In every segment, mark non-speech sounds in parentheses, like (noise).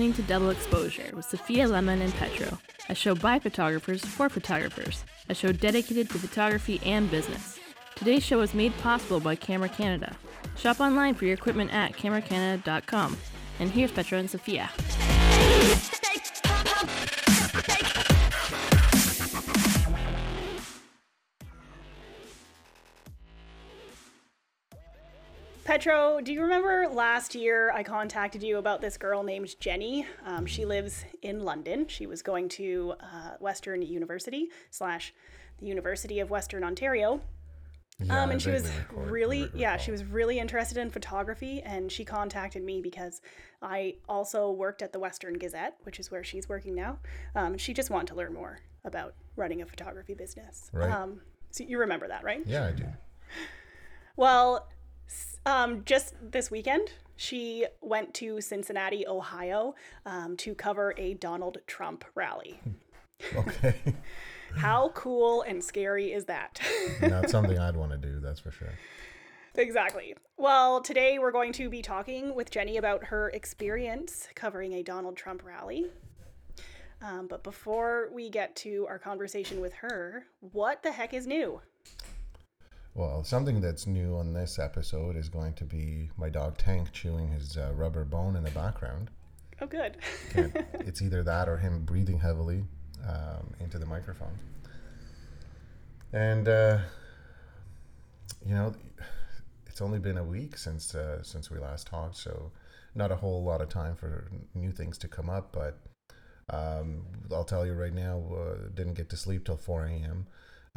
listening to Double Exposure with Sophia Lemon and Petro, a show by photographers for photographers, a show dedicated to photography and business. Today's show is made possible by Camera Canada. Shop online for your equipment at cameracanada.com. And here's Petro and Sophia. Petro, do you remember last year I contacted you about this girl named Jenny? Um, she lives in London. She was going to uh, Western University slash the University of Western Ontario. Yeah, um, and she was really, re- yeah, she was really interested in photography, and she contacted me because I also worked at the Western Gazette, which is where she's working now. Um, she just wanted to learn more about running a photography business. Right. Um, so you remember that, right? Yeah, I do. Well, um, just this weekend, she went to Cincinnati, Ohio, um, to cover a Donald Trump rally. Okay. (laughs) How cool and scary is that? (laughs) Not something I'd want to do, that's for sure. exactly. Well, today we're going to be talking with Jenny about her experience covering a Donald Trump rally. Um, but before we get to our conversation with her, what the heck is new? Well, something that's new on this episode is going to be my dog Tank chewing his uh, rubber bone in the background. Oh, good. (laughs) It's either that or him breathing heavily um, into the microphone. And uh, you know, it's only been a week since uh, since we last talked, so not a whole lot of time for new things to come up. But um, I'll tell you right now, uh, didn't get to sleep till 4 a.m.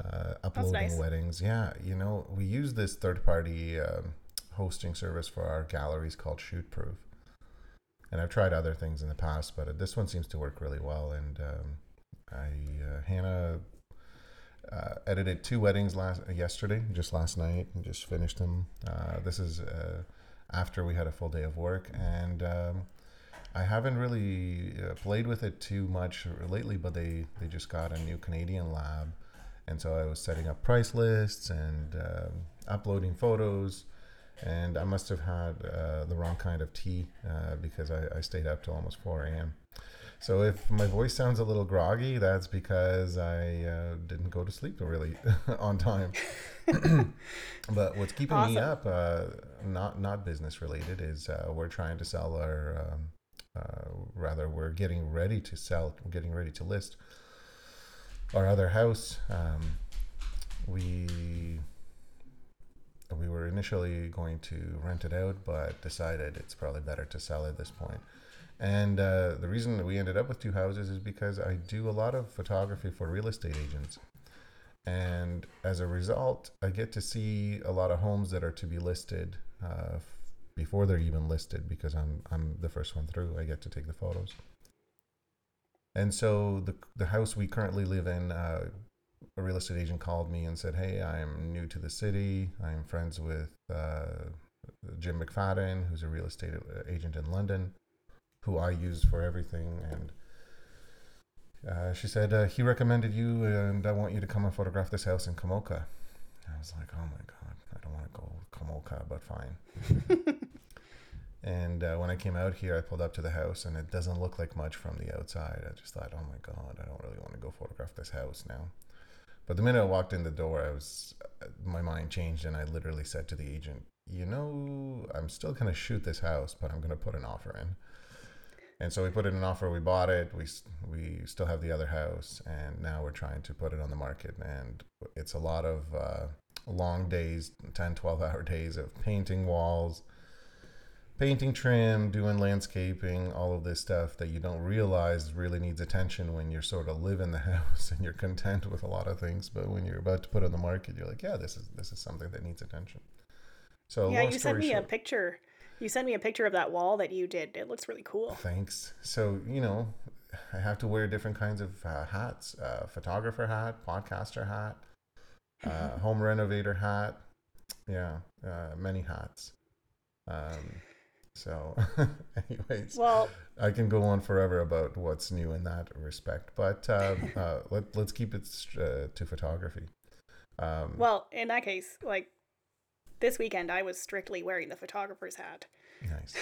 Uh, uploading nice. weddings. Yeah, you know, we use this third party um, hosting service for our galleries called Shootproof and I've tried other things in the past, but uh, this one seems to work really well. And um, I uh, Hannah uh, edited two weddings last uh, yesterday, just last night, and just finished them. Uh, this is uh, after we had a full day of work, and um, I haven't really uh, played with it too much lately. But they they just got a new Canadian lab, and so I was setting up price lists and um, uploading photos and I must have had uh, the wrong kind of tea uh, because I, I stayed up till almost 4 a.m. So if my voice sounds a little groggy, that's because I uh, didn't go to sleep really (laughs) on time. (coughs) but what's keeping me up, uh, not not business related, is uh, we're trying to sell our. Um, uh, rather, we're getting ready to sell, getting ready to list our other house. Um, we we were initially going to rent it out, but decided it's probably better to sell at this point. And uh, the reason that we ended up with two houses is because I do a lot of photography for real estate agents. And as a result, I get to see a lot of homes that are to be listed uh, before they're even listed because I'm, I'm the first one through. I get to take the photos. And so the, the house we currently live in, uh, a real estate agent called me and said, "Hey, I'm new to the city. I'm friends with uh, Jim McFadden, who's a real estate uh, agent in London, who I use for everything." And uh, she said uh, he recommended you, and I want you to come and photograph this house in Komoka. I was like, "Oh my god, I don't want to go Komoka, but fine." (laughs) And uh, when I came out here, I pulled up to the house, and it doesn't look like much from the outside. I just thought, oh my god, I don't really want to go photograph this house now. But the minute I walked in the door, I was uh, my mind changed, and I literally said to the agent, "You know, I'm still gonna shoot this house, but I'm gonna put an offer in." And so we put in an offer. We bought it. We we still have the other house, and now we're trying to put it on the market. And it's a lot of uh, long days, 10, 12 hour (laughs) days of painting walls, painting trim, doing landscaping, all of this stuff that you don't realize really needs attention when you're sort of live in the (laughs) house and you're content with a lot of things. But when you're about to put on the market, you're like, yeah, this is this is something that needs attention. So yeah, you sent me short, a picture. You sent me a picture of that wall that you did. It looks really cool. Thanks. So, you know, I have to wear different kinds of uh, hats uh, photographer hat, podcaster hat, uh, (laughs) home renovator hat. Yeah, uh, many hats. Um, so, (laughs) anyways, Well, I can go on forever about what's new in that respect, but uh, (laughs) uh, let, let's keep it uh, to photography. Um, well, in that case, like this weekend, I was strictly wearing the photographer's hat. nice.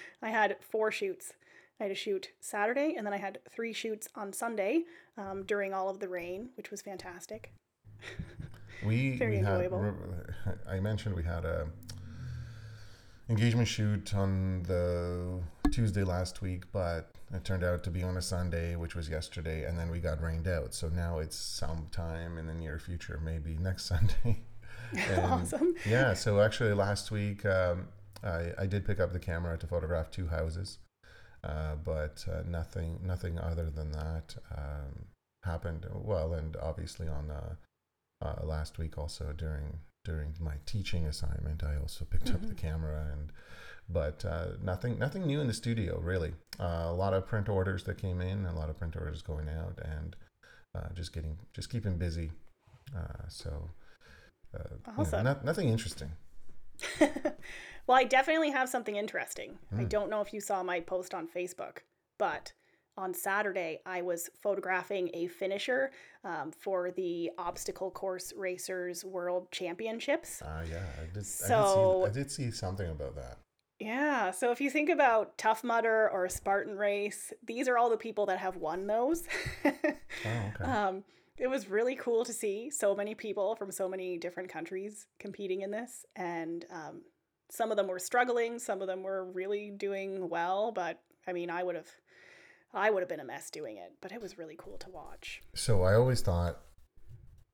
(laughs) I had four shoots, I had a shoot Saturday, and then I had three shoots on Sunday um, during all of the rain, which was fantastic. We Very we had. enjoyable. I mentioned we had a engagement shoot on the Tuesday last week, but it turned out to be on a Sunday, which was yesterday, and then we got rained out. So now it's sometime in the near future, maybe next (laughs) Sunday. Awesome. yeah, so actually last week um, I, I did pick up the camera to photograph two houses, uh, but uh, nothing nothing other than that um, happened. Well, and obviously on uh, uh, last week also during during my teaching assignment, I also picked up the camera and. But uh, nothing, nothing new in the studio really. Uh, a lot of print orders that came in, a lot of print orders going out, and uh, just getting, just keeping busy. Uh, so, uh, you know, not, nothing interesting. (laughs) well, I definitely have something interesting. Hmm. I don't know if you saw my post on Facebook, but on Saturday I was photographing a finisher um, for the obstacle course racers world championships. Ah, yeah, I did. So- I, did see, I did see something about that. Yeah, so if you think about Tough Mudder or Spartan Race, these are all the people that have won those. Oh, (laughs) okay. um, it was really cool to see so many people from so many different countries competing in this, and um, some of them were struggling, some of them were really doing well. But I mean, I would have, I would have been a mess doing it, but it was really cool to watch. So I always thought,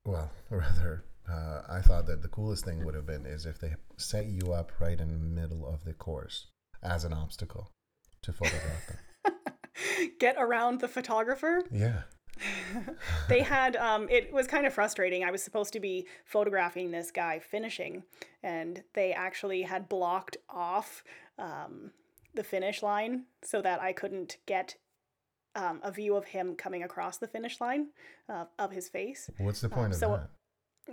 well, (laughs) rather, uh, I thought that the coolest thing would have been is if they set you up right in the middle of the course as an obstacle to photograph them. (laughs) Get around the photographer. Yeah. (laughs) they had um, it was kind of frustrating i was supposed to be photographing this guy finishing and they actually had blocked off um, the finish line so that i couldn't get um, a view of him coming across the finish line uh, of his face. What's the point of so- that?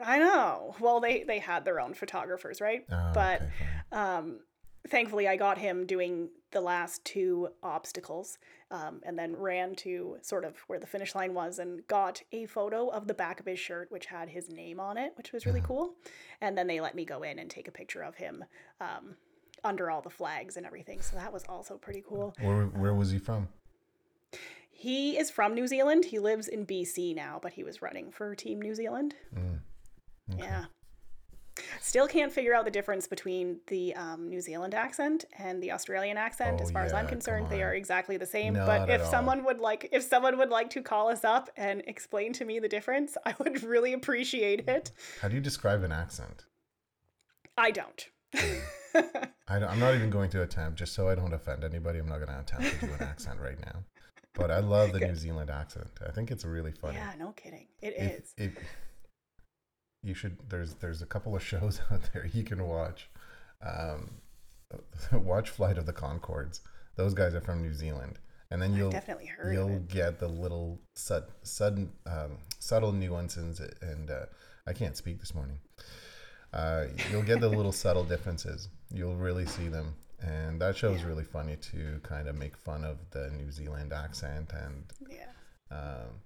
i know. Well they they had their own photographers right? Oh, but okay, um, thankfully i got him doing the last two obstacles um, and then ran to sort of where the finish line was and got a photo of the back of his shirt which had his name on it which was really cool. And then they let me go in and take a picture of him um, under all the flags and everything. So that was also pretty cool. Where, where was he from? He is from new zealand. He lives in bc now but he was running for team new zealand. Mm, yeah. Still can't figure out the difference between the um, new zealand accent and the australian accent as Oh, far as i'm concerned. They are exactly the same Not but if all. someone would like if someone would like to call us up and explain to me the difference (laughs) i would really appreciate it. How do you describe an accent? i don't. (laughs) I don't, I'm not even going to attempt, just so I don't offend anybody. I'm not going to attempt to do an accent right now. But I love the New Zealand accent. I think it's really funny. yeah no kidding. It if, is. if you should there's there's a couple of shows (laughs) out there you can watch. Um (laughs) watch flight of the conchords. Those guys are from new zealand. And then i've you'll definitely heard you'll get the little sud, sudden um, subtle nuances and uh, i can't speak this morning. Uh, you'll get the little subtle differences. You'll really see them and that show is Yeah. really funny to kind of make fun of the new zealand accent and yeah um,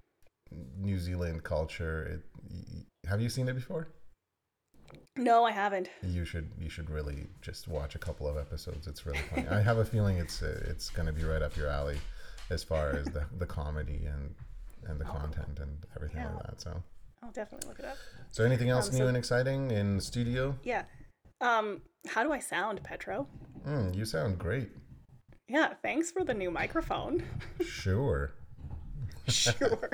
New Zealand culture. It, y- have you seen it before? no i haven't You should you should really just watch a couple of episodes. It's really funny. I have a feeling it's it's going to be right up your alley as far as the, the comedy and and the content and everything Yeah. like that. So, i'll definitely look it up so anything else Um, new so- and exciting in studio? yeah um how do i sound petro Mm, you sound great. yeah thanks for the new microphone Sure. (laughs) (laughs) sure.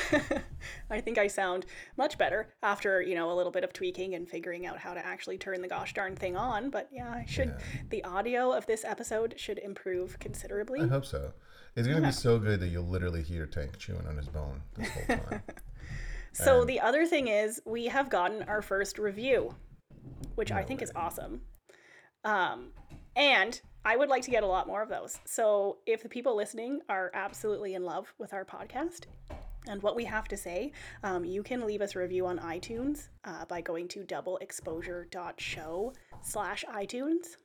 (laughs) I think I sound much better after, you know, a little bit of tweaking and figuring out how to actually turn the gosh darn thing on. But yeah, I should, Yeah. the audio of this episode should improve considerably. I hope so. It's going to be so good that you'll literally hear Tank chewing on his bone this whole time. So the other thing is, we have gotten our first review, which I think is awesome. Um, and I would like to get a lot more of those. So if the people listening are absolutely in love with our podcast and what we have to say, um, you can leave us a review on iTunes uh, by going to doubleexposure.show slash iTunes.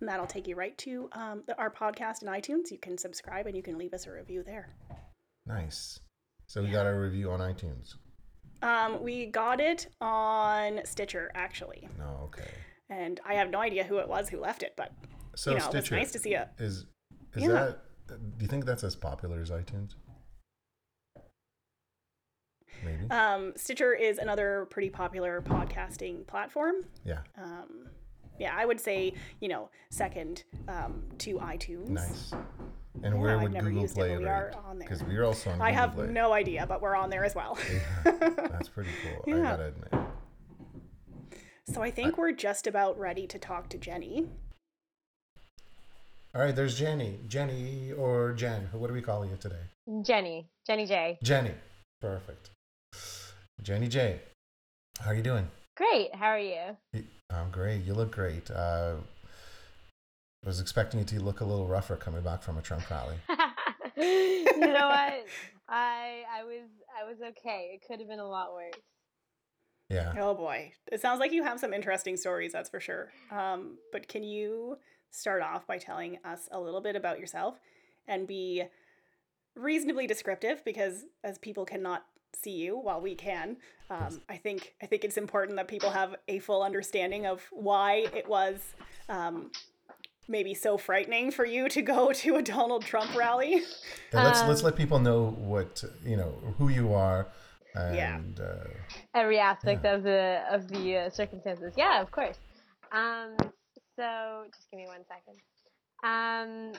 And that'll take you right to um, the, our podcast in iTunes. You can subscribe and you can leave us a review there. nice. So we got our review on iTunes. Um, we got it on Stitcher, actually. No, okay. And I have no idea who it was who left it, but So you know, Stitcher it's nice to see it. is is Yeah. that Do you think that's as popular as iTunes? Maybe. Um, Stitcher is another pretty popular podcasting platform. yeah. Um, yeah, I would say you know second um, to iTunes. Nice. And Yeah, where I've would Google used it, Play but we rate? are on there. Because we're also on Google I have Play. no idea, but we're on there as well. That's pretty cool. I Yeah. gotta admit. so I think we're just about ready to talk to Jenny. All right, there's Jenny. Jenny or Jen. What do we call you today? Jenny, Jenny J. Jenny. Perfect. Jenny J. How are you doing? Great. How are you? You- I'm great. You look great. Uh, I was expecting you to look a little rougher coming back from a Trump rally. (laughs) you know what? I I was I was okay. It could have been a lot worse. Yeah. Oh boy, it sounds like you have some interesting stories. That's for sure. Um, but can you start off by telling us a little bit about yourself and be reasonably descriptive because as people cannot see you while we can um, i think i think it's important that people have a full understanding of why it was um, maybe so frightening for you to go (laughs) to a donald trump rally Then let's let's Um, let people know what you know who you are and Yeah. uh, Every aspect Yeah. of the of the uh, circumstances. Yeah, of course. Um, so just give me one second. Um,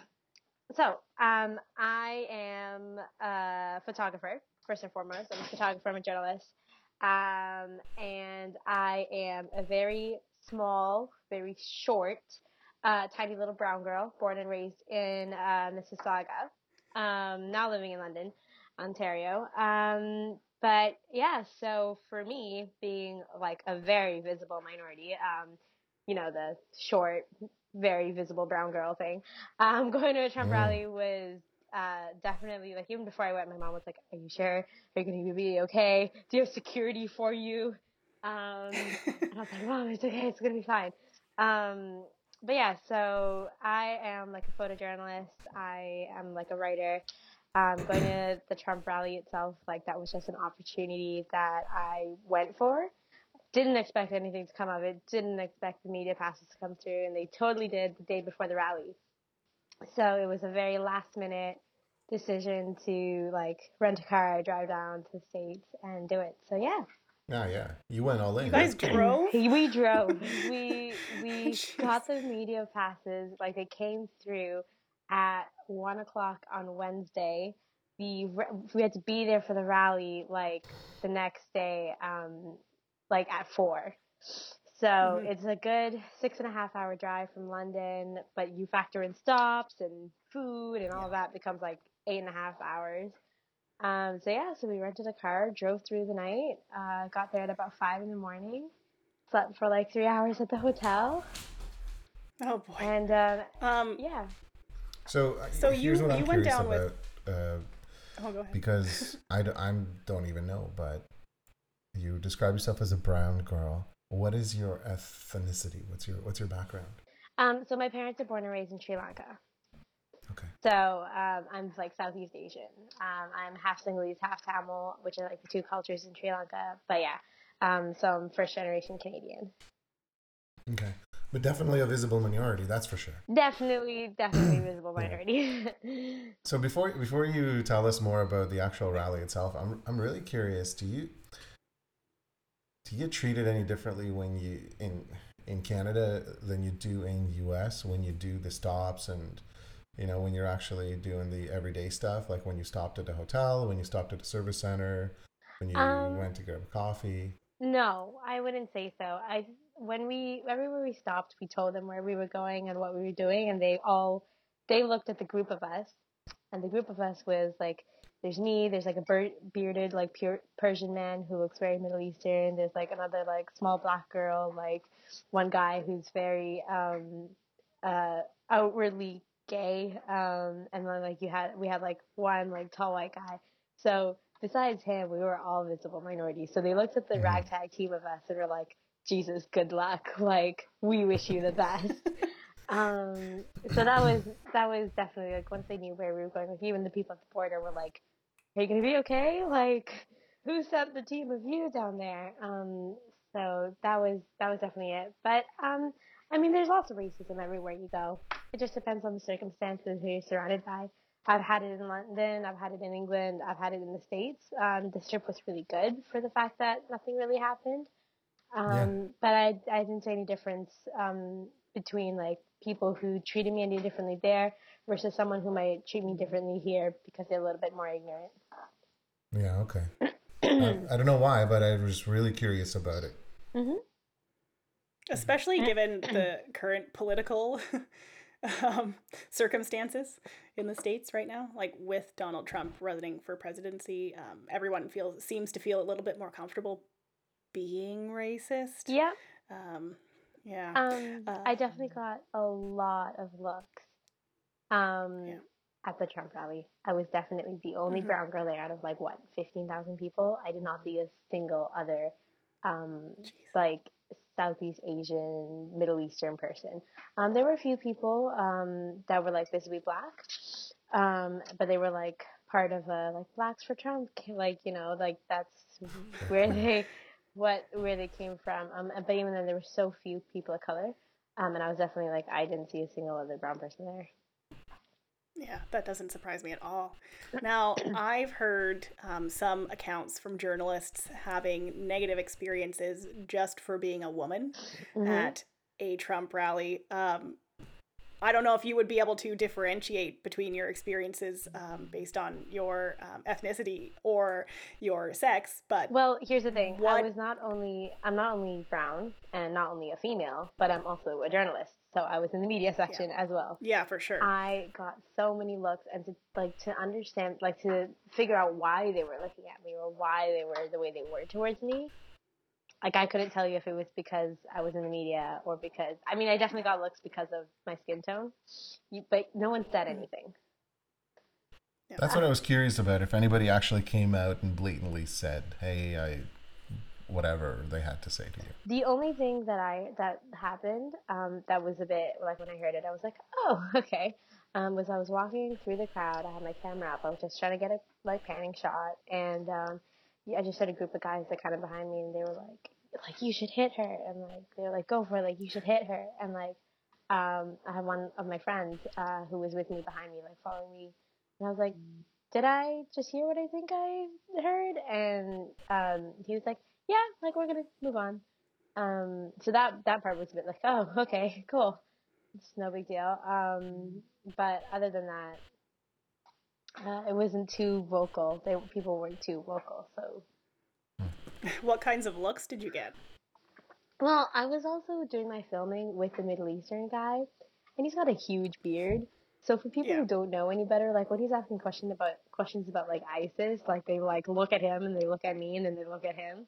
so um, I am a photographer first and foremost. I'm a photographer. I'm a journalist. Um, and I am a very small, very short, uh, tiny little brown girl, born and raised in uh, Mississauga. Um, now living in London, Ontario. Um, but yeah, so for me, being like a very visible minority, um, you know, the short, very visible brown girl thing, um, (laughs) going to a Trump Mm. rally was uh, definitely like even before I went, my mom was like, "Are you sure? Are you going to be okay? Do you have security for you?" Um, (laughs) and I was like, "Mom, it's okay. It's gonna be fine." But yeah, so I am like a photojournalist. I am like a writer. Um, going to the Trump rally itself, like that was just an opportunity that I went for. Didn't expect anything to come of it. Didn't expect the media passes to come through, and they totally did the day before the rally. So it was a very last minute decision to like rent a car, drive down to the states, and do it. So yeah, yeah yeah you went all in. you guys That's good. drove we drove. (laughs) We we got the media passes. Like they came through at one o'clock on Wednesday. We we had to be there for the rally like the next day, um, like at four. So Mhm. it's a good six and a half hour drive from London, but you factor in stops and food and all of that becomes like eight and a half hours. Um, so yeah, so we rented a car, drove through the night, uh, got there at about five in the morning, slept for like three hours at the hotel, oh boy and um, um yeah. So, uh, So here's you- what I'm you went down about. with- Uh, oh go ahead because I, d- I'm don't even know, but you describe yourself as a brown girl. What is your ethnicity? What's your what's your background? Um, so my parents are born and raised in Sri Lanka. So um, I'm like Southeast Asian. Um, I'm half Sinhalese, half Tamil, which are like the two cultures in Sri Lanka. But yeah, um, so I'm first generation Canadian. Okay. But definitely a visible minority, that's for sure. Definitely, definitely (clears throat) visible minority. (laughs) So before before you tell us more about the actual rally itself, I'm I'm really curious. Do you do you get treated any differently when you in in Canada than you do in the US when you do the stops and you know when you're actually doing the everyday stuff like when you stopped at a hotel, when you stopped at a service center, when you Um, went to grab a coffee? No, I wouldn't say so. I when we everywhere we stopped, we told them where we were going and what we were doing, and they all they looked at the group of us, and the group of us was like, there's me, there's like a bearded like pure Persian man who looks very Middle Eastern. There's like another like small black girl, like one guy who's very um uh outwardly gay, um, and then like you had we had like one like tall white guy. So besides him, we were all visible minorities. So they looked at the Mhm. ragtag team of us and were like, Jesus, good luck. (laughs) Like, we wish you the best. (laughs) um, so that was that was definitely like once they knew where we were going, like even the people at the border were like, Are you gonna be okay? Like, who sent the team of you down there? Um, so that was that was definitely it. But um, I mean, there's lots of racism everywhere you go. It just depends on the circumstances who you're surrounded by. I've had it in London, I've had it in England, I've had it in the States. Um, the trip was really good for the fact that nothing really happened. Um, Yeah. But I, I didn't see any difference um, between like people who treated me any differently there versus someone who might treat me differently here because they're a little bit more ignorant. Yeah, okay. (clears throat) I, I don't know why, but I was really curious about it. especially given the current political (laughs) (laughs) um, circumstances in the states right now. Like with Donald Trump running for presidency, um, everyone feels seems to feel a little bit more comfortable being racist. Yeah. Um, yeah. Um, Uh, I definitely got a lot of looks um, Yeah. at the Trump rally. I was definitely the only Mhm. brown girl there out of like what fifteen thousand people. I did not see a single other um, Jeez. like Southeast Asian, Middle Eastern person. Um, there were a few people um, that were like visibly black, um, but they were like part of a like Blacks for Trump, (laughs) like you know, like that's where they what where they came from. Um, but even then, there were so few people of color, um, and I was definitely like I didn't see a single other brown person there. Yeah, that doesn't surprise me at all. Now, I've heard um, some accounts from journalists having negative experiences just for being a woman Mhm. at a Trump rally. Um, I don't know if you would be able to differentiate between your experiences um, based on your um, ethnicity or your sex, but Well, here's the thing. I was not only I'm not only brown and not only a female, but I'm also a journalist. So I was in the media section as well. yeah, for sure. I got so many looks and to like to understand like to figure out why they were looking at me or why they were the way they were towards me. Like I couldn't tell you if it was because I was in the media or because I mean I definitely got looks because of my skin tone. You, but no one said mm-hmm. anything. That's what I was curious about. If anybody actually came out and blatantly said, "Hey, I," whatever they had to say to you. The only thing that I that happened um, that was a bit like when I heard it, I was like, oh, (laughs) okay. Um, was I was walking through the crowd. I had my camera up. I was just trying to get a like panning shot, and um, yeah, I just had a group of guys that kind of behind me, and they were like, like you should hit her, and like they were like, go for it, like you should hit her, and like um, I had one of my friends uh, who was with me behind me, like following me, and I was like, did I just hear what I think I heard? And um, he was like, yeah, like we're gonna move on. Um, so that that part was a bit like, oh, okay, (laughs) cool, it's no big deal. Um, but other than that, uh, it wasn't too vocal. They people weren't too vocal. So, (laughs) what kinds of looks did you get? well, I was also doing my filming with the Middle Eastern guy, and he's got a huge beard. So for people Yeah. who don't know any better, like when he's asking questions about questions about like ISIS, like they like look at him and they look at me and then they look at him.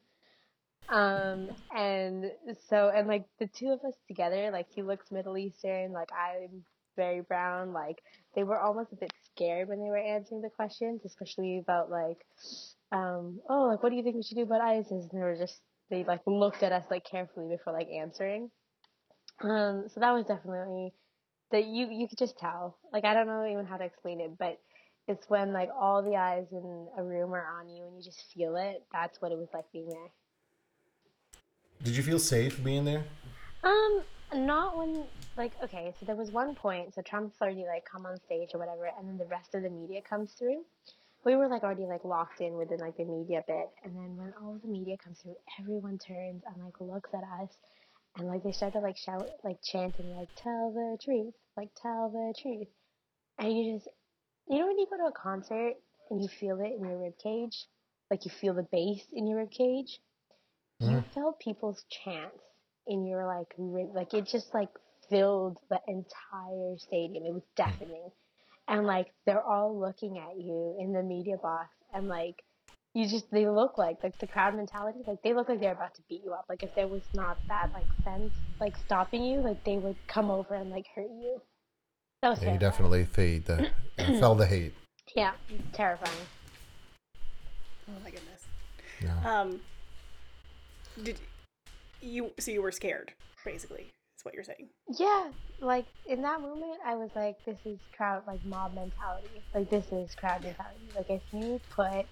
Um, and so, and like the two of us together, like he looks Middle Eastern, like I'm very brown, like they were almost a bit scared when they were answering the questions, especially about like, um, oh, like what do you think we should do about ISIS? And they were just, they like looked at us like carefully before like answering. Um, so that was definitely that you you could just tell. Like I don't know even how to explain it, but it's when like all the eyes in a room are on you and you just feel it. That's what it was like being there. Did you feel safe being there? Um, not when like okay, so there was one point, so Trump's already like come on stage or whatever, and then the rest of the media comes through. We were like already like locked in within like the media bit, and then when all of the media comes through, everyone turns and like looks at us, and like they start to like shout like chanting like tell the truth, like tell the truth, and you just you know when you go to a concert and you feel it in your rib cage, like you feel the bass in your rib cage. You felt people's chants in your like rib, like it just like filled the entire stadium. It was deafening, and like they're all looking at you in the media box, and like you just they look like like the crowd mentality, like they look like they're about to beat you up. Like if there was not that like fence like stopping you, like they would come over and like hurt you. That was Yeah, you definitely fade the, (clears throat) felt the hate. yeah, terrifying. Oh my goodness. Yeah. Um, did you? So you were scared, basically, is what you're saying. Yeah, like in that moment, I was like, "This is crowd like mob mentality. Like this is crowd mentality. Like if you put,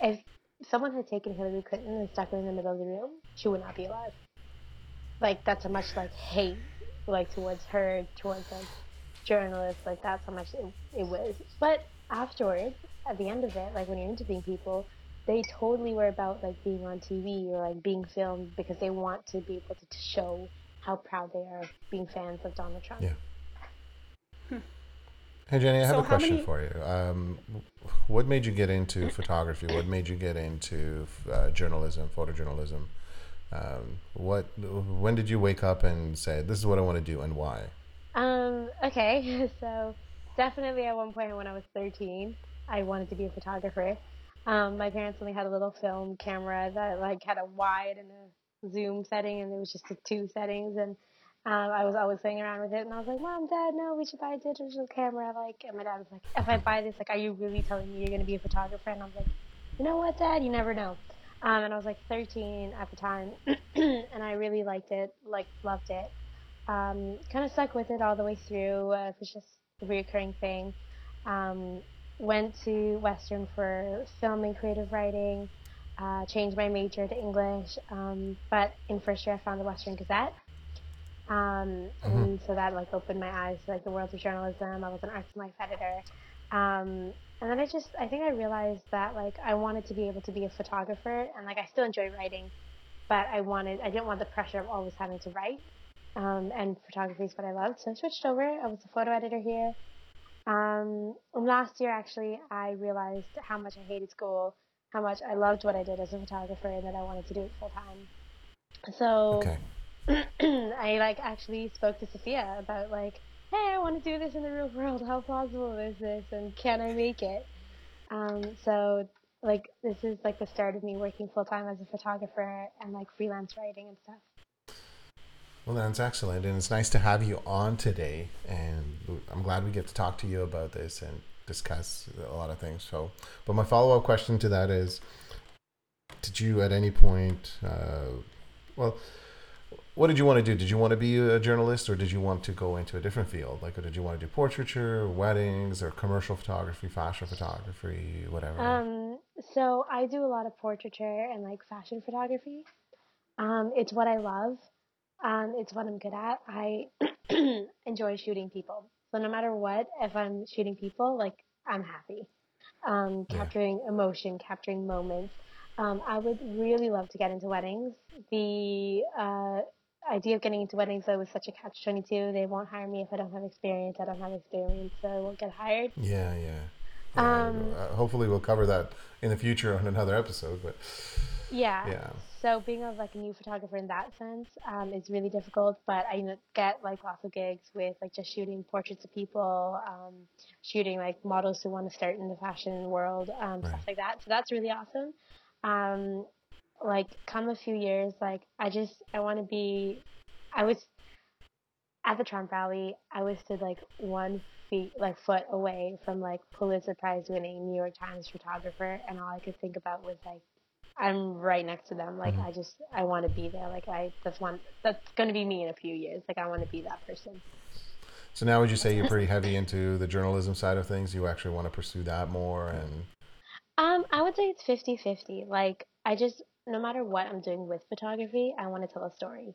if someone had taken Hillary Clinton and stuck her in the middle of the room, she would not be alive. Like that's how much like hate, like towards her, towards like journalists. Like that's how much it, it was. But afterwards, at the end of it, like when you're interviewing people, they totally were about like being on TV or like being filmed because they want to be able to, to show how proud they are of being fans of Donald Trump. Yeah. Hey Jenny, I have So a question many- for you. Um, what made you get into (laughs) photography? What made you get into uh, journalism, photojournalism? Um, what? When did you wake up and say, "This is what I want to do," and why? Um, okay, (laughs) so definitely at one point when I was 13, I wanted to be a photographer. Um, my parents only had a little film camera that like had a wide and a zoom setting, and it was just the two settings. And um, I was always playing around with it, and I was like, "Mom, Dad, no, we should buy a digital camera." Like, and my dad was like, "If I buy this, like, are you really telling me you're gonna be a photographer?" And I was like, "You know what, Dad? You never know." Um, and I was like 13 at the time, (clears throat) and I really liked it, like loved it um, kind of stuck with it all the way through. Uh, it was just a reoccurring thing. Um, went to Western for film and creative writing. Uh, changed my major to English, um, but in first year I found the Western Gazette, um, and so that like opened my eyes to like the world of journalism. I was an arts and life editor, um, and then I just I think I realized that like I wanted to be able to be a photographer, and like I still enjoy writing, but I wanted I didn't want the pressure of always having to write um, and photography is what I loved. So I switched over. I was a photo editor here. Um, and last year, actually, I realized how much I hated school, how much I loved what I did as a photographer, and that I wanted to do it full time. So Okay. (clears throat) I like actually spoke to Sophia about like, hey, I want to do this in the real world. How plausible is this, and can I make it? Um, so like this is like the start of me working full time as a photographer and like freelance writing and stuff. Well, that's excellent, and it's nice to have you on today. And I'm glad we get to talk to you about this and discuss a lot of things. So, but my follow up question to that is: Did you at any point, uh, well, what did you want to do? Did you want to be a journalist, or did you want to go into a different field? Like, did you want to do portraiture, weddings, or commercial photography, fashion photography, whatever? Um, so I do a lot of portraiture and like fashion photography. Um, it's what I love. Um, it's what I'm good at. I (clears throat) enjoy shooting people. So no matter what, if I'm shooting people, like I'm happy. Um, Yeah. capturing emotion, capturing moments. Um, I would really love to get into weddings. The uh, idea of getting into weddings though was such a catch twenty two. They won't hire me if I don't have experience. I don't have experience, so I won't get hired. yeah, yeah. Yeah, Um, uh, hopefully, we'll cover that in the future on another episode. But Yeah. yeah, So being of like a new photographer in that sense um, is really difficult. But I get like lots of gigs with like just shooting portraits of people, um, shooting like models who want to start in the fashion world, um, stuff like that. So that's really awesome. Um, like come a few years, like I just I want to be. I was at the Trump rally. I was stood like one feet like foot away from like Pulitzer Prize winning New York Times photographer, and all I could think about was like I'm right next to them. Like Mhm. I just I want to be there. Like I that's one that's going to be me in a few years. Like I want to be that person. So now, would you say you're pretty heavy into the journalism side of things? You actually want to pursue that more, and Um, I would say it's 50-50. Like I just no matter what I'm doing with photography, I want to tell a story.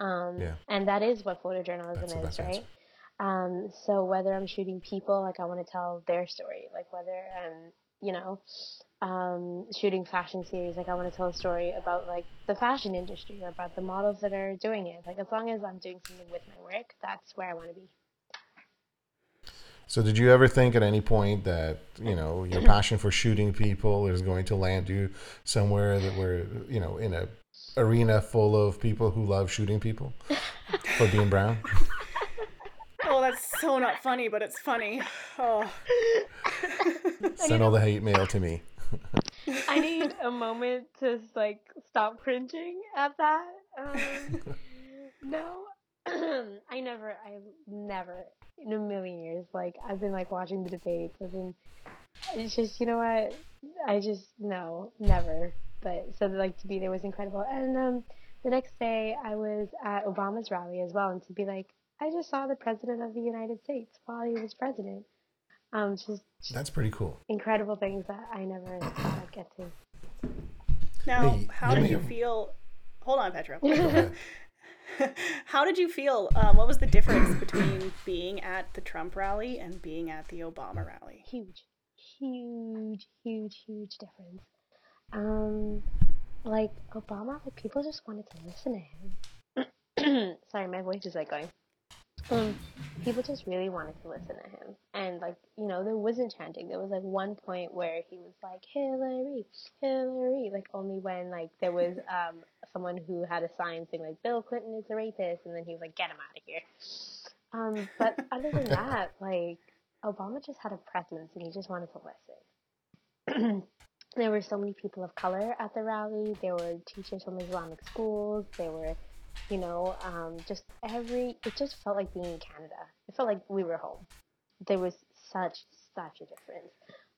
Um, Yeah. and that is what photojournalism That's is, right? answer. Um, so whether I'm shooting people, like I want to tell their story, like whether I'm, you know, um, shooting fashion series, like I want to tell a story about like the fashion industry or about the models that are doing it. Like as long as I'm doing something with my work, that's where I want to be. so did you ever think at any point that you know your passion for shooting people is going to land you somewhere that we're you know in a arena full of people who love shooting people (laughs) for being brown? Oh, that's so not funny, but it's funny. Oh, Send all the hate mail to me. I need a moment to like stop cringing at that. Um, (laughs) no, (clears throat) I never, I've never in a million years. Like I've been like watching the debates. I've been. It's just you know what? I just no, never. But so like to be there was incredible. And um, the next day I was at Obama's rally as well, and to be like, I just saw the president of the United States while he was president. Um, just, just That's pretty cool. incredible things that I never thought I'd get to. now Hey, how did you have- feel? Hold on, Petro. (laughs) (laughs) How did you feel? Um, what was the difference between being at the Trump rally and being at the Obama rally? Huge, huge, huge, huge difference. Um, like Obama, like people just wanted to listen to him. (clears throat) Sorry, my voice is like going. Um, people just really wanted to listen to him, and like you know, there wasn't chanting. There was like one point where he was like Hillary, Hillary, like only when like there was (laughs) um someone who had a sign saying like Bill Clinton is a rapist, and then he was like, get him out of here. Um, but (laughs) other than that, like Obama just had a presence, and he just wanted to listen. (clears throat) there were so many people of color at the rally. There were teachers from Islamic schools. There were you know, um, just every, it just felt like being in Canada. It felt like we were home. There was such, such a difference.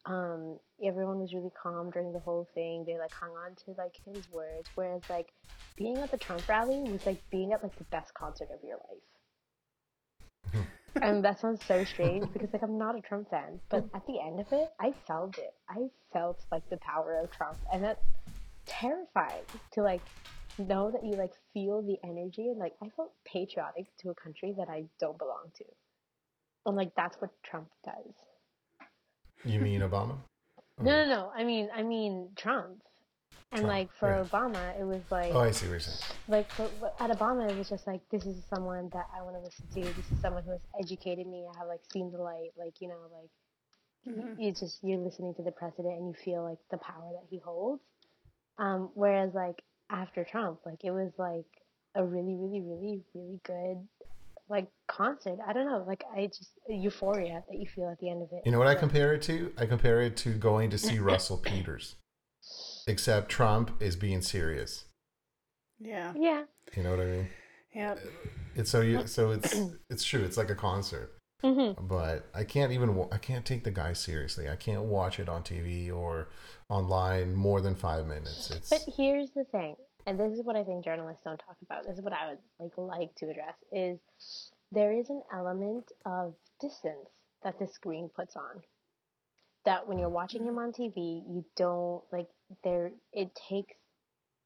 Um, everyone was really calm during the whole thing. They like hung on to like his words. Whereas like being at the Trump rally was like being at like the best concert of your life. (laughs) and that sounds so strange because like I'm not a Trump fan, but at the end of it, I felt it. I felt like the power of Trump, and that's terrifying to like know that you like feel the energy and like I felt patriotic to a country that I don't belong to. And like that's what Trump does. You mean Obama? (laughs) No, no, no. I mean, I mean Trump. And Trump, like for yeah. Obama, it was like Oh, I see what you're saying. like for, at Obama, it was just like this is someone that I want to listen to. This is someone who has educated me. I have like seen the light. Like you know, like Mhm. you just you're listening to the president and you feel like the power that he holds. Um, whereas like after Trump, like it was like a really, really, really, really good like concert. I don't know, like I just euphoria that you feel at the end of it. You know what I compare it to? I compare it to going to see (laughs) Russell Peters. Except Trump is being serious. Yeah. Yeah. You know what I mean? Yeah. It's so you so it's (clears throat) it's true. It's like a concert. Hmm But I can't even I can't take the guy seriously. I can't watch it on TV or online more than 5 minutes. It's But here's the thing, and this is what I think journalists don't talk about. This is what I would like like to address is there is an element of distance that the screen puts on. That when you're watching him on TV, you don't like there. It takes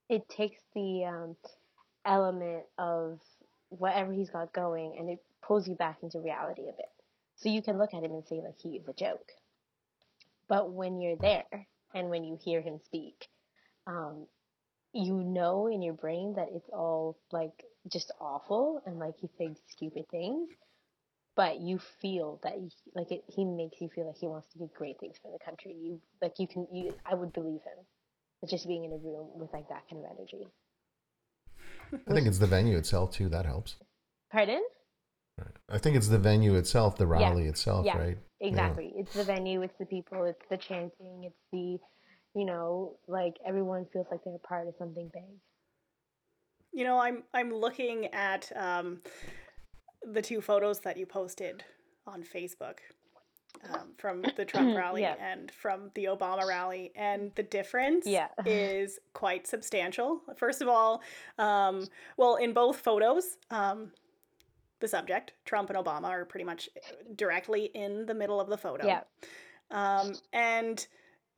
it takes the um, element of whatever he's got going, and it pulls you back into reality a bit. So you can look at him and say like he is a joke. But when you're there and when you hear him speak, um, you know in your brain that it's all like just awful and like he thinks stupid things, but you feel that he, like it, he makes you feel like he wants to do great things for the country. You like you can you I would believe him. But just being in a room with like that kind of energy. I think it's the venue itself too that helps. Pardon? I think it's the venue itself, the Yeah. rally itself, Yeah, right? Exactly. It's the venue, it's the people, it's the chanting, it's the you know, like everyone feels like they're a part of something big. You know, I'm I'm looking at um, the two photos that you posted on Facebook um, from the (clears throat) Trump rally Yeah. and from the Obama rally, and the difference Yeah. (laughs) is quite substantial. First of all, um, well, in both photos, um, the subject Trump and Obama are pretty much directly in the middle of the photo. Yeah. Um, and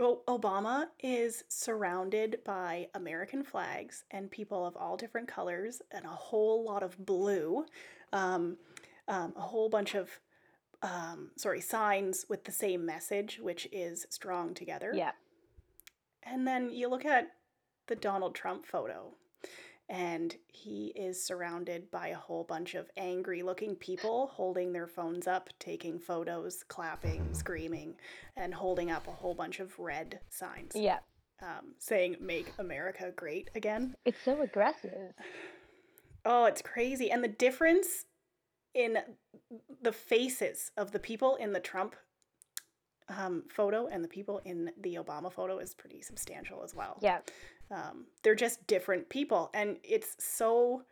Obama is surrounded by American flags and people of all different colors and a whole lot of blue, um, um, a whole bunch of um, sorry signs with the same message, which is strong together. Yeah. And then you look at the Donald Trump photo, and he is surrounded by a whole bunch of angry looking people holding their phones up, taking photos, clapping, (laughs) screaming, and holding up a whole bunch of red signs Yeah. um, saying, Make America Great Again. It's so aggressive. Oh, it's crazy. And the difference in the faces of the people in the Trump um, photo and the people in the Obama photo is pretty substantial as well. Yeah. Um, they're just different people. And it's so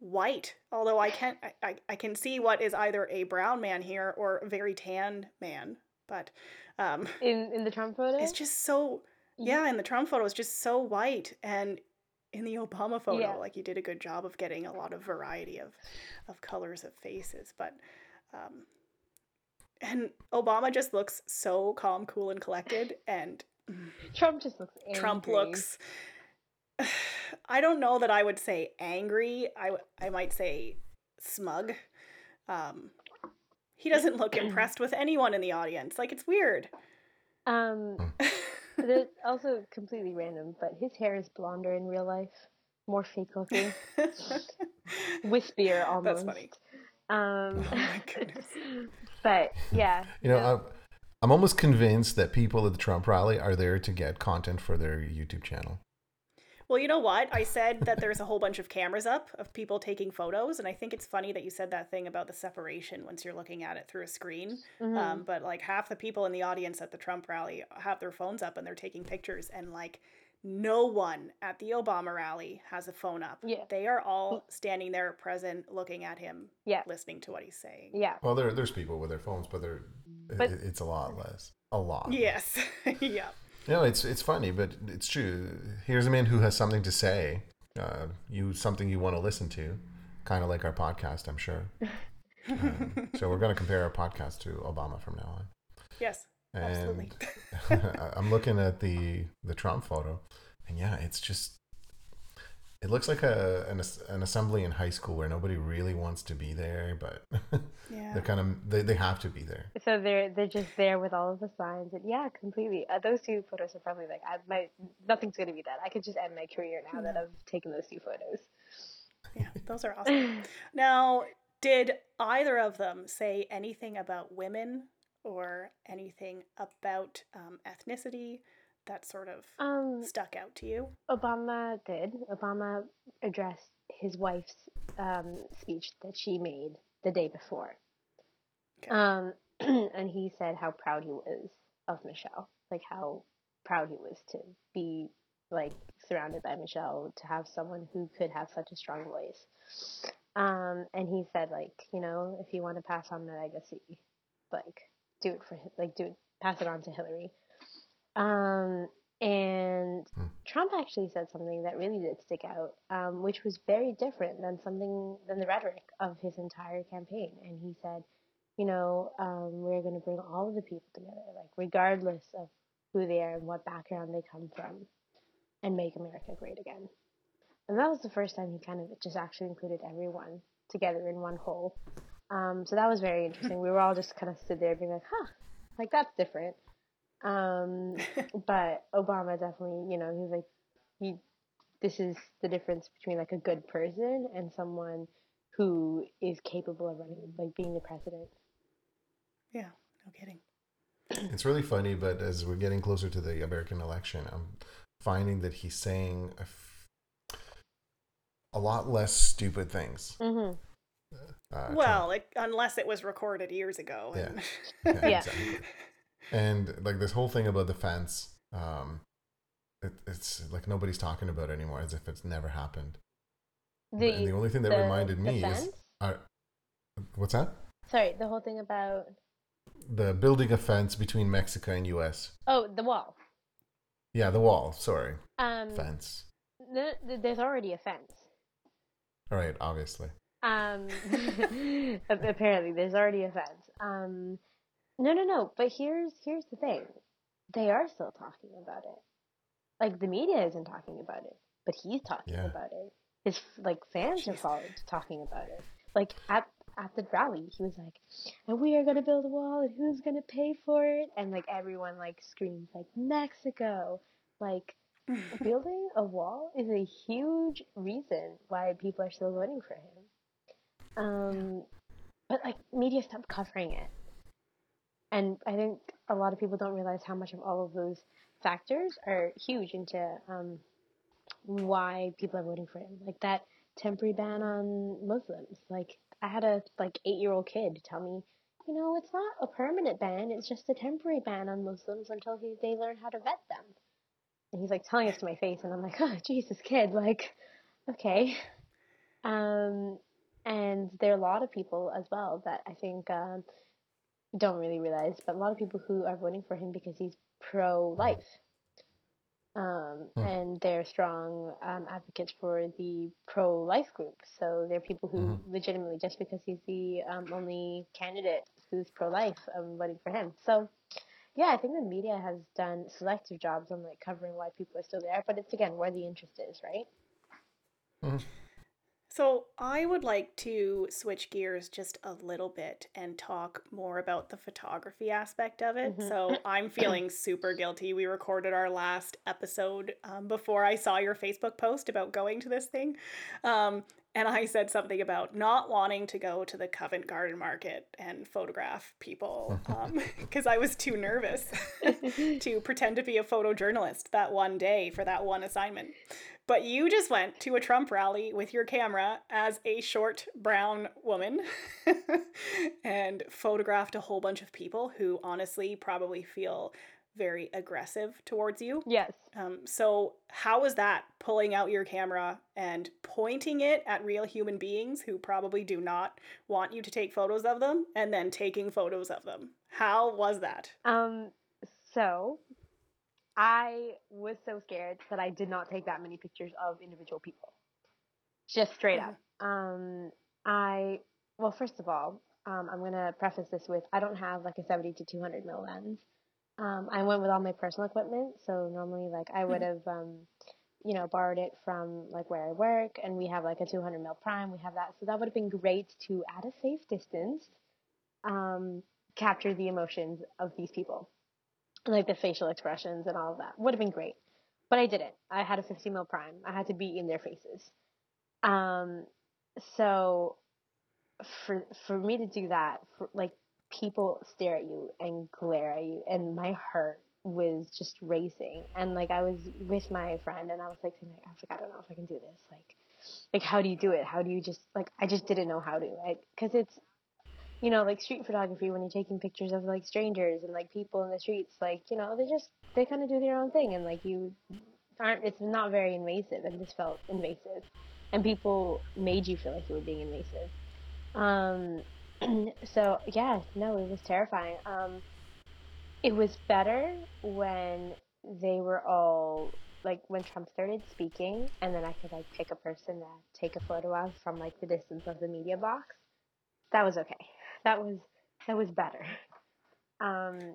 white, although I can't, I, I, can see what is either a brown man here or a very tan man. But um, In in the Trump photo? it's just so, yeah, in the Trump photo, it's just so white. And in the Obama photo, Yeah. like you did a good job of getting a lot of variety of, of colors of faces. But, um, and Obama just looks so calm, cool, and collected. And Trump just looks angry. Trump looks (sighs) I don't know that I would say angry. I, I might say smug. Um, he doesn't look (clears throat) impressed with anyone in the audience. Like it's weird. Um, Hmm. (laughs) there's also completely random, but his hair is blonder in real life, more fake looking, (laughs) wispier almost. That's funny. Um, (laughs) Oh my (laughs) goodness. but yeah, You know, yeah. I'm, I'm almost convinced that people at the Trump rally are there to get content for their YouTube channel. Well, you know what? I said that there's a whole bunch of cameras up of people taking photos, and I think it's funny that you said that thing about the separation once you're looking at it through a screen. Mhm. Um, but like half the people in the audience at the Trump rally have their phones up and they're taking pictures, and like no one at the Obama rally has a phone up. Yeah. They are all standing there present, looking at him, Yeah. listening to what he's saying. yeah. Well, there there's people with their phones, but they're But- it, it's a lot less. A lot. Yes. (laughs) yeah. No, it's it's funny, but it's true. Here's a man who has something to say. Uh, you something you want to listen to, kind of like our podcast, I'm sure. (laughs) Um, so we're going to compare our podcast to Obama from now on. Yes. Absolutely. And (laughs) I'm looking at the the Trump photo, and yeah, it's just it looks like a an, an assembly in high school where nobody really wants to be there, but (laughs) Yeah. they're kind of they, they have to be there. So they're they're just there with all of the signs, and yeah, completely. Uh, those two photos are probably like I, my nothing's gonna be that. I could just end my career now that I've taken those two photos. Yeah. Those are awesome. (laughs) Now, did either of them say anything about women or anything about um, ethnicity that sort of Um, stuck out to you? Obama did. Obama addressed his wife's um, speech that she made the day before. Okay. Um, (clears throat) and he said how proud he was of Michelle, like how proud he was to be like surrounded by Michelle, to have someone who could have such a strong voice. Um, and he said like, you know, if you want to pass on the legacy, like do it for like do it, pass it on to Hillary. Um, and Hmm. Trump actually said something that really did stick out, um, which was very different than something than the rhetoric of his entire campaign. And he said, you know, um, we're going to bring all of the people together, like regardless of who they are and what background they come from, and make America great again. And that was the first time he kind of just actually included everyone together in one whole. Um, so that was very interesting. We were all just kind of stood there being like, huh, like that's different. Um, (laughs) but Obama definitely, you know, he was like, he, this is the difference between like a good person and someone who is capable of running, like being the president. Yeah, no kidding. It's really funny, but as we're getting closer to the American election, I'm finding that he's saying a, f- a lot less stupid things. Mm-hmm. Uh, Trump. Well, like, unless it was recorded years ago. Yeah. and- Yeah, (laughs) Yeah. exactly. And like this whole thing about the fence, um, it, it's like nobody's talking about it anymore, as if it's never happened. The, and the only thing that the- reminded me is, uh, what's that? sorry, the whole thing about The building a fence between Mexico and U.S. oh the wall. Yeah, the wall. Sorry, Um, fence. th- th- there's already a fence. All right, obviously. Um, (laughs) (laughs) apparently, there's already a fence. Um, no, no, no. But here's here's the thing: they are still talking about it. Like the media isn't talking about it, but he's talking Yeah. about it. His like fans are followed talking about it. Like at at the rally, he was like, "And we are gonna build a wall, and who's gonna pay for it?" And like everyone like screams like Mexico, like (laughs) building a wall is a huge reason why people are still voting for him. Um, but like media stopped covering it, and I think a lot of people don't realize how much of all of those factors are huge into um, why people are voting for him. Like that temporary ban on Muslims. Like I had a like eight year old kid tell me, you know, it's not a permanent ban. It's just a temporary ban on Muslims until he, they learn how to vet them. And he's like telling us to my face, and I'm like, oh Jesus, kid, like, okay. Um, and there are a lot of people as well that I think um, don't really realize, but a lot of people who are voting for him because he's pro life. Um, Hmm. And they're strong um, advocates for the pro life group. So they're people who Mhm. legitimately, just because he's the um, only candidate who's pro life, um, voting for him. So, yeah, I think the media has done selective jobs on like covering why people are still there, but it's again where the interest is, right? Mhm. So, I would like to switch gears just a little bit and talk more about the photography aspect of it. Mhm. So, I'm (clears throat) feeling super guilty. We recorded our last episode um, before I saw your Facebook post about going to this thing. Um, and I said something about not wanting to go to the Covent Garden Market and photograph people (laughs) um, because I was too nervous (laughs) to pretend to be a photojournalist that one day for that one assignment. But you just went to a Trump rally with your camera as a short brown woman (laughs) and photographed a whole bunch of people who honestly probably feel very aggressive towards you. Yes. Um, so, how was that pulling out your camera and pointing it at real human beings who probably do not want you to take photos of them and then taking photos of them? How was that? Um, so I was so scared that I did not take that many pictures of individual people. Just straight up. Um, I well, first of all, um, I'm gonna preface this with I don't have like a 70 to 200 mil lens. Um, I went with all my personal equipment, so normally like I would have um, you know borrowed it from like where I work, and we have like a 200 mil prime. We have that, so that would have been great to at a safe distance um, capture the emotions of these people. Like the facial expressions and all of that would have been great. But i didn't. I had a 50 mil prime. I had to be in their faces. Um so for for me to do that for, like people stare at you and glare at you and my heart was just racing and like i was with my friend and i was like i was like i don't know if i can do this like like how do you do it how do you just like i just didn't know how to because it's you know, like street photography when you're taking pictures of like strangers and like people in the streets, like, you know, they just they kind of do their own thing and like you aren't it's not very invasive and this felt invasive. And people made you feel like you were being invasive. Um (clears throat) so yeah, no, it was terrifying. Um it was better when they were all like when Trump started speaking and then I could like pick a person to take a photo of from like the distance of the media box. That was okay that was that was better. Um,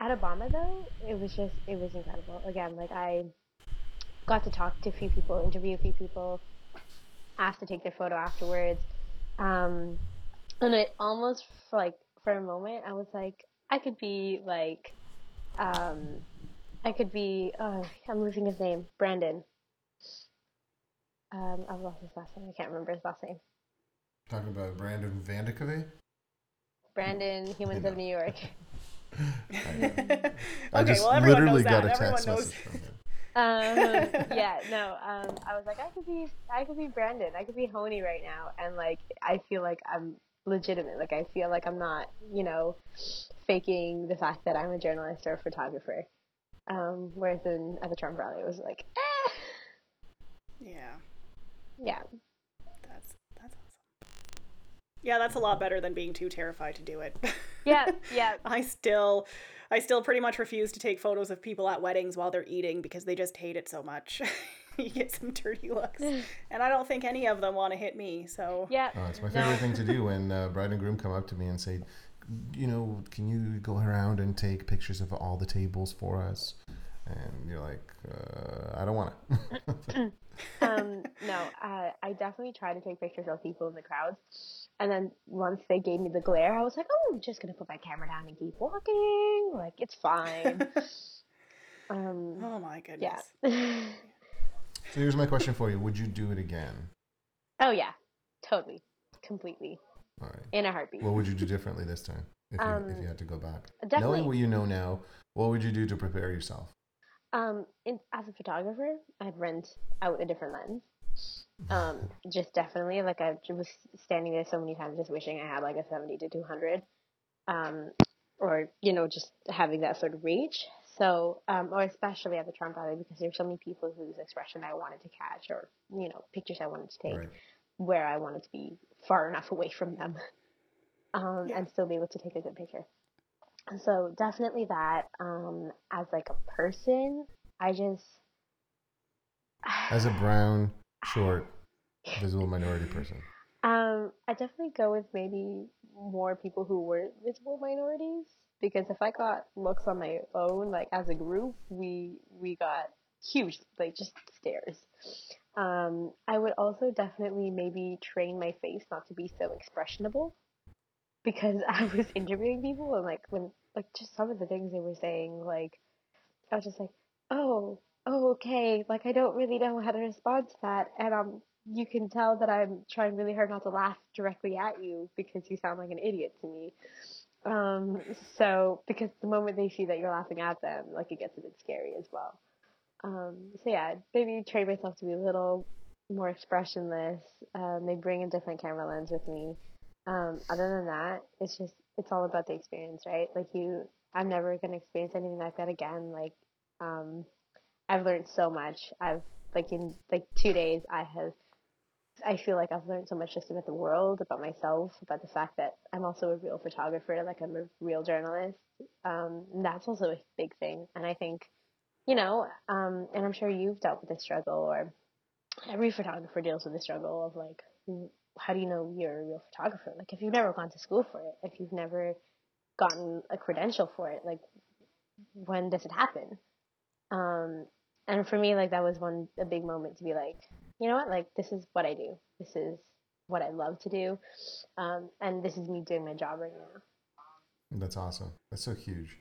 at Obama though, it was just it was incredible. Again, like I got to talk to a few people, interview a few people, asked to take their photo afterwards, um, and it almost like for a moment I was like I could be like, um, I could be. Oh, I'm losing his name, Brandon. Um, I've lost his last name. I can't remember his last name. Talking about Brandon Vandekove? Brandon, Humans of New York. (laughs) (laughs) okay, I just well, literally got that. a Everyone text knows. message from him. (laughs) um, yeah, no. Um, I was like, I could be, I could be Brandon. I could be Honey right now, and like, I feel like I'm legitimate. Like, I feel like I'm not, you know, faking the fact that I'm a journalist or a photographer. Um, whereas in at the Trump rally, it was like, eh, Yeah, yeah, that's that's awesome. Yeah, that's a lot better than being too terrified to do it. (laughs) yeah, yeah. I still I still pretty much refuse to take photos of people at weddings while they're eating because they just hate it so much. (laughs) (laughs) you get some dirty looks. And I don't think any of them want to hit me, so Yeah. Oh, it's my No. favorite thing to do (laughs) when uh, bride and groom come up to me and say, you know, can you go around and take pictures of all the tables for us? And you're like, uh, I don't want to. (laughs) um, no, uh, I definitely try to take pictures of people in the crowd. And then once they gave me the glare, I was like, oh, I'm just going to put my camera down and keep walking. Like, it's fine. um, oh my goodness. yeah. So here's my question for you: Would you do it again? oh, yeah. Totally. Completely. All right. In a heartbeat. What would you do differently this time if you, if Um, you had to go back? definitely- Knowing what you know now, what would you do to prepare yourself? Um, in, as a photographer, I'd rent out a different lens. Um, (laughs) just definitely, like I was standing there so many times, just wishing I had like a seventy to two hundred, um, or you know, just having that sort of reach. So, um, or especially at the Trump rally, because there's so many people whose expression I wanted to catch, or you know, pictures I wanted to take, Right. where I wanted to be far enough away from them, (laughs) um, Yeah. and still be able to take a good picture. So definitely that. Um, as like a person, I just (sighs) As a brown, (sighs) short, visible minority person. um, I definitely go with maybe more people who weren't visible minorities because if I got looks on my own, like as a group, we we got huge, like just stares. Um, I would also definitely maybe train my face not to be so expressionable because (laughs) I was interviewing people and like when like just some of the things they were saying, like I was just like, oh, oh, okay, like I don't really know how to respond to that, and um, you can tell that I'm trying really hard not to laugh directly at you because you sound like an idiot to me. Um, so because the moment they see that you're laughing at them, like it gets a bit scary as well. Um, so yeah, maybe train myself to be a little more expressionless. Uh, maybe bring a different camera lens with me. Um, other than that, it's just it's all about the experience, right? Like you, I'm never gonna experience anything like that again. Like, um, I've learned so much. I've like in like two days, I have. I feel like I've learned so much just about the world, about myself, about the fact that I'm also a real photographer, like I'm a real journalist. Um, that's also a big thing, and I think, you know, um, and I'm sure you've dealt with this struggle, or every photographer deals with the struggle of like how do you know you're a real photographer? Like if you've never gone to school for it, if you've never gotten a credential for it, like when does it happen? Um, and for me, like that was one a big moment to be like, you know what, like this is what I do. This is what I love to do, um, and this is me doing my job right now. That's awesome. That's so huge.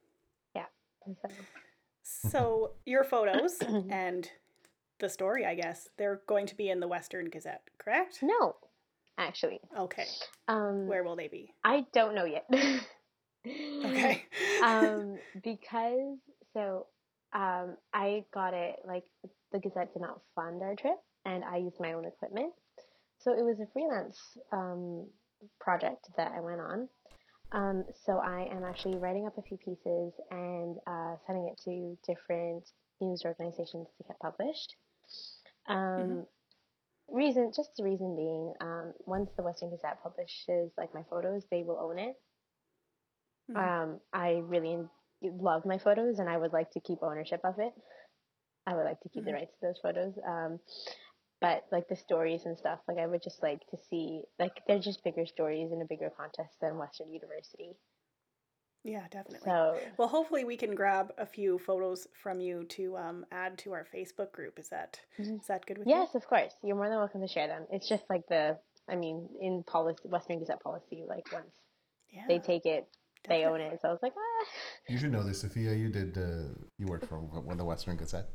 Yeah. So. so (laughs) your photos (clears throat) and the story, I guess, they're going to be in the Western Gazette, correct? No, actually. Okay. Um, Where will they be? I don't know yet. (laughs) okay. um, (laughs) because so um, I got it like the Gazette did not fund our trip, and I used my own equipment, so it was a freelance um, project that I went on. Um, so I am actually writing up a few pieces and uh, sending it to different news organizations to get published. Um, mm-hmm reason just the reason being um, once the western gazette publishes like my photos they will own it mm-hmm. um, i really love my photos and i would like to keep ownership of it i would like to keep mm-hmm. the rights to those photos um, but like the stories and stuff like i would just like to see like they're just bigger stories in a bigger contest than western university yeah, definitely. So, well, hopefully we can grab a few photos from you to um, add to our Facebook group. Is that mm-hmm. is that good with yes, you? Yes, of course. You're more than welcome to share them. It's just like the, I mean, in policy, Western Gazette policy, like once yeah, they take it, definitely. they own it. So I was like, ah. You should know this, Sophia. You did. Uh, you worked for the Western Gazette.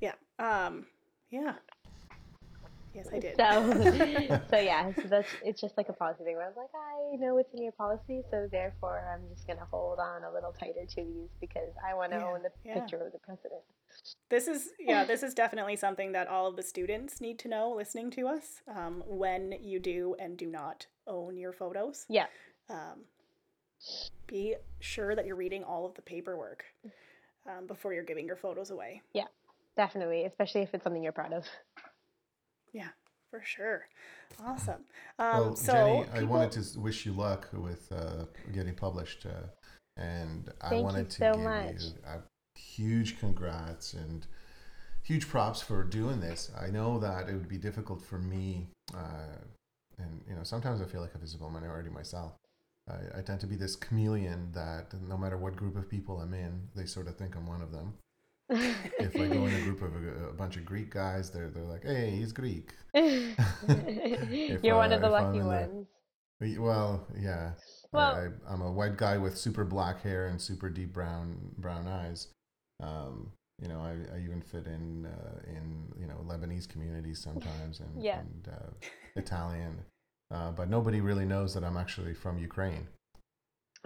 Yeah. Um. Yeah. Yes, I did. So, (laughs) so yeah, so that's it's just like a policy thing where I was like, I know it's in your policy, so therefore I'm just gonna hold on a little tighter to these because I want to yeah, own the yeah. picture of the president. This is yeah, (laughs) this is definitely something that all of the students need to know listening to us um, when you do and do not own your photos. Yeah. Um, be sure that you're reading all of the paperwork um, before you're giving your photos away. Yeah, definitely, especially if it's something you're proud of. Yeah, for sure. Awesome. Um, well, so Jenny, people... I wanted to wish you luck with uh, getting published, uh, and I wanted to so give much. you a huge congrats and huge props for doing this. I know that it would be difficult for me, uh, and you know sometimes I feel like a visible minority myself. I, I tend to be this chameleon that no matter what group of people I'm in, they sort of think I'm one of them if I go in a group of a, a, bunch of Greek guys, they're they're like, "Hey, he's Greek." (laughs) You're one of the lucky ones. The, well, yeah. Well, I, am a white guy with super black hair and super deep brown brown eyes. Um, you know, I, I even fit in uh, in you know Lebanese communities sometimes and, yeah. and uh, Italian, uh, but nobody really knows that I'm actually from Ukraine.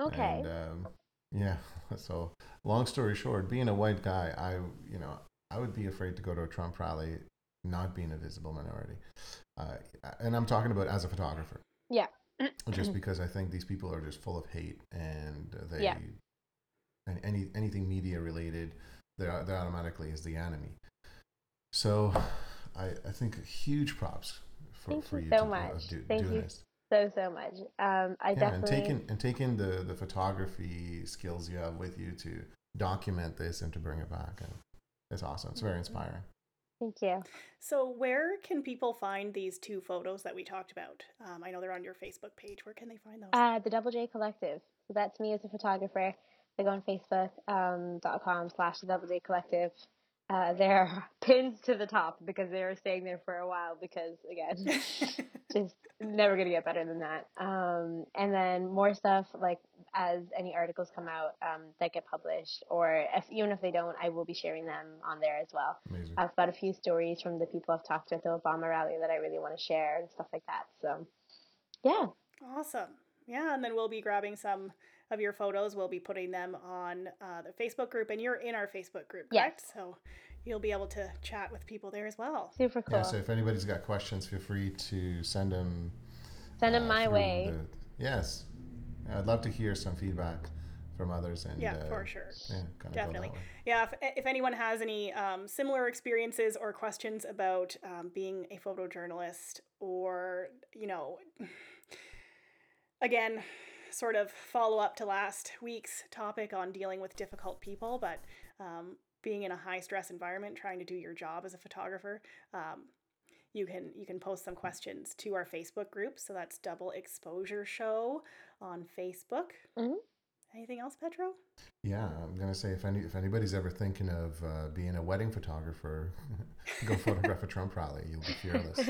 Okay. And, um, yeah. (laughs) So, long story short, being a white guy, I, you know, I would be afraid to go to a Trump rally not being a visible minority. Uh, and I'm talking about as a photographer. Yeah. (clears throat) just (clears throat) because I think these people are just full of hate and they, yeah. and any anything media related, they're, they're automatically is the enemy. So, I, I think huge props for, Thank for you, so to much. do, Thank doing you this so so much. Um, I yeah, definitely and taking and taking the the photography skills you have with you to document this and to bring it back, and it's awesome. It's very inspiring. Thank you. So, where can people find these two photos that we talked about? Um, I know they're on your Facebook page. Where can they find those? Uh, the Double J Collective. So that's me as a photographer. They go on Facebook um, dot com slash the Double J Collective. Uh, there are (laughs) pins to the top because they were staying there for a while because again, (laughs) just never gonna get better than that. Um, and then more stuff like as any articles come out um, that get published, or if even if they don't, I will be sharing them on there as well. Amazing. I've got a few stories from the people I've talked to at the Obama rally that I really want to share and stuff like that. So, yeah. Awesome. Yeah, and then we'll be grabbing some of your photos. We'll be putting them on uh, the Facebook group, and you're in our Facebook group, Yes. So you'll be able to chat with people there as well. Super cool. Yeah, so if anybody's got questions, feel free to send them. Send them uh, my way. the- yes, I'd love to hear some feedback from others and Yeah, uh, for sure. Yeah, kind Definitely. Of go Yeah, if, if anyone has any um, similar experiences or questions about um, being a photojournalist or, you know, again, sort of follow up to last week's topic on dealing with difficult people, but um, being in a high stress environment, trying to do your job as a photographer, um, you can you can post some questions to our Facebook group. So that's Double Exposure Show on Facebook. Mhm. Anything else, Petro? Yeah, I'm gonna say if any if anybody's ever thinking of uh, being a wedding photographer, (laughs) go photograph a Trump rally. You'll be fearless. (laughs)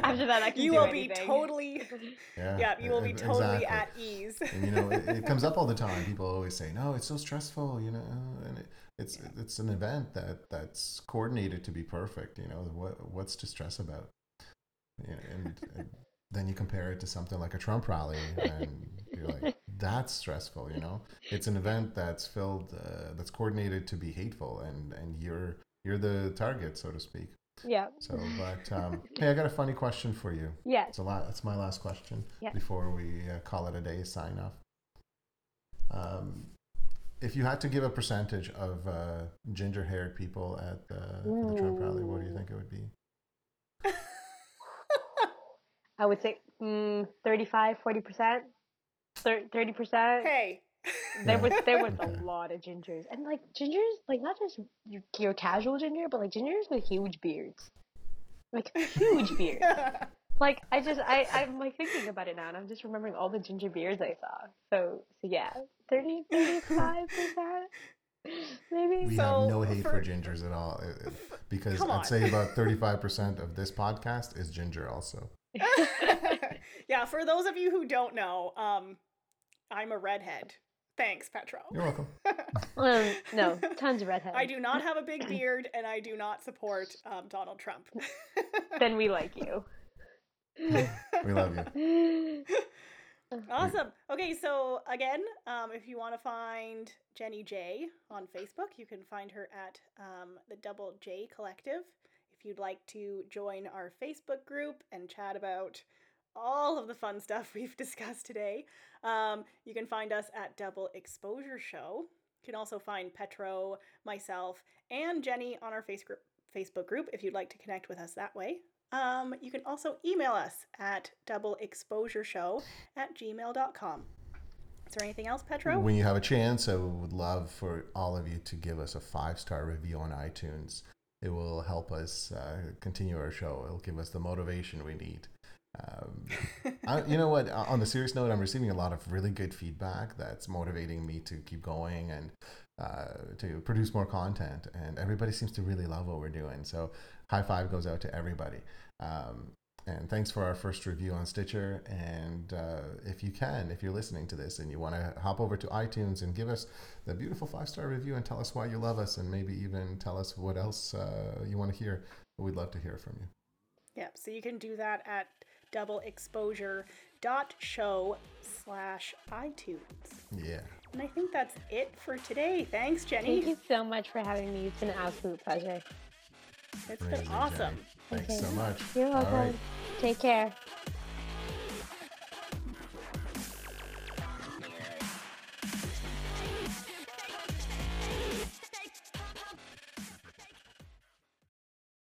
After that, I can you do will anything. be totally Yeah, yeah you will be totally exactly. at ease and you know it, it comes up all the time people always say no it's so stressful you know and it, it's it's an event that that's coordinated to be perfect you know what what's to stress about Yeah, and, and then you compare it to something like a trump rally and you're like that's stressful you know it's an event that's filled uh, that's coordinated to be hateful and and you're you're the target so to speak Yeah. so but um hey i got a funny question for you Yeah. it's a lot. It's my last question Yeah. before we uh, call it a day. Sign off. Um, if you had to give a percentage of uh, ginger-haired people at the, the Trump rally, what do you think it would be? I would say mm, 35, 40%. 30%. hey There was there was Okay. a (laughs) lot of gingers. And like gingers, like not just your, your casual ginger, but like gingers with huge beards. Like huge beards. (laughs) Like I just I I'm like thinking about it now and I'm just remembering all the ginger beards I saw. So so yeah, 30 35 percent maybe. We So, have no hate for, for- gingers at all, uh, uh, because I'd say about (laughs) thirty-five percent of this podcast is ginger. Also, (laughs) (laughs) yeah for those of you who don't know um i'm a redhead thanks petro you're welcome. (laughs) Um, no, tons of redheads. i do not have a big beard and i do not support um, donald trump Then we like you. We love you. awesome okay so again um, if you want to find jenny j on facebook you can find her at um, the double j collective if you'd like to join our facebook group and chat about all of the fun stuff (laughs) we've discussed today um, you can find us at double exposure show you can also find petro myself and jenny on our facebook group if you'd like to connect with us that way um, you can also email us at doubleexposureshow at gmail.com. Is there anything else, Petro? When you have a chance, I would love for all of you to give us a five-star review on iTunes. It will help us uh, continue our show. It'll give us the motivation we need. Um, I, you know what? On the serious note, I'm receiving a lot of really good feedback that's motivating me to keep going and uh, to produce more content. And everybody seems to really love what we're doing. So, high five goes out to everybody. Um, and thanks for our first review on Stitcher. And uh, if you can, if you're listening to this and you want to hop over to iTunes and give us the beautiful five star review and tell us why you love us and maybe even tell us what else uh, you want to hear, we'd love to hear from you. Yeah, so you can do that at doubleexposure.show slash iTunes. Yeah. And I think that's it for today. Thanks, Jenny. Thank you so much for having me. It's been an absolute pleasure. It's Amazing, been awesome. Jenny. Thanks Okay. so much. You're All welcome. Take care.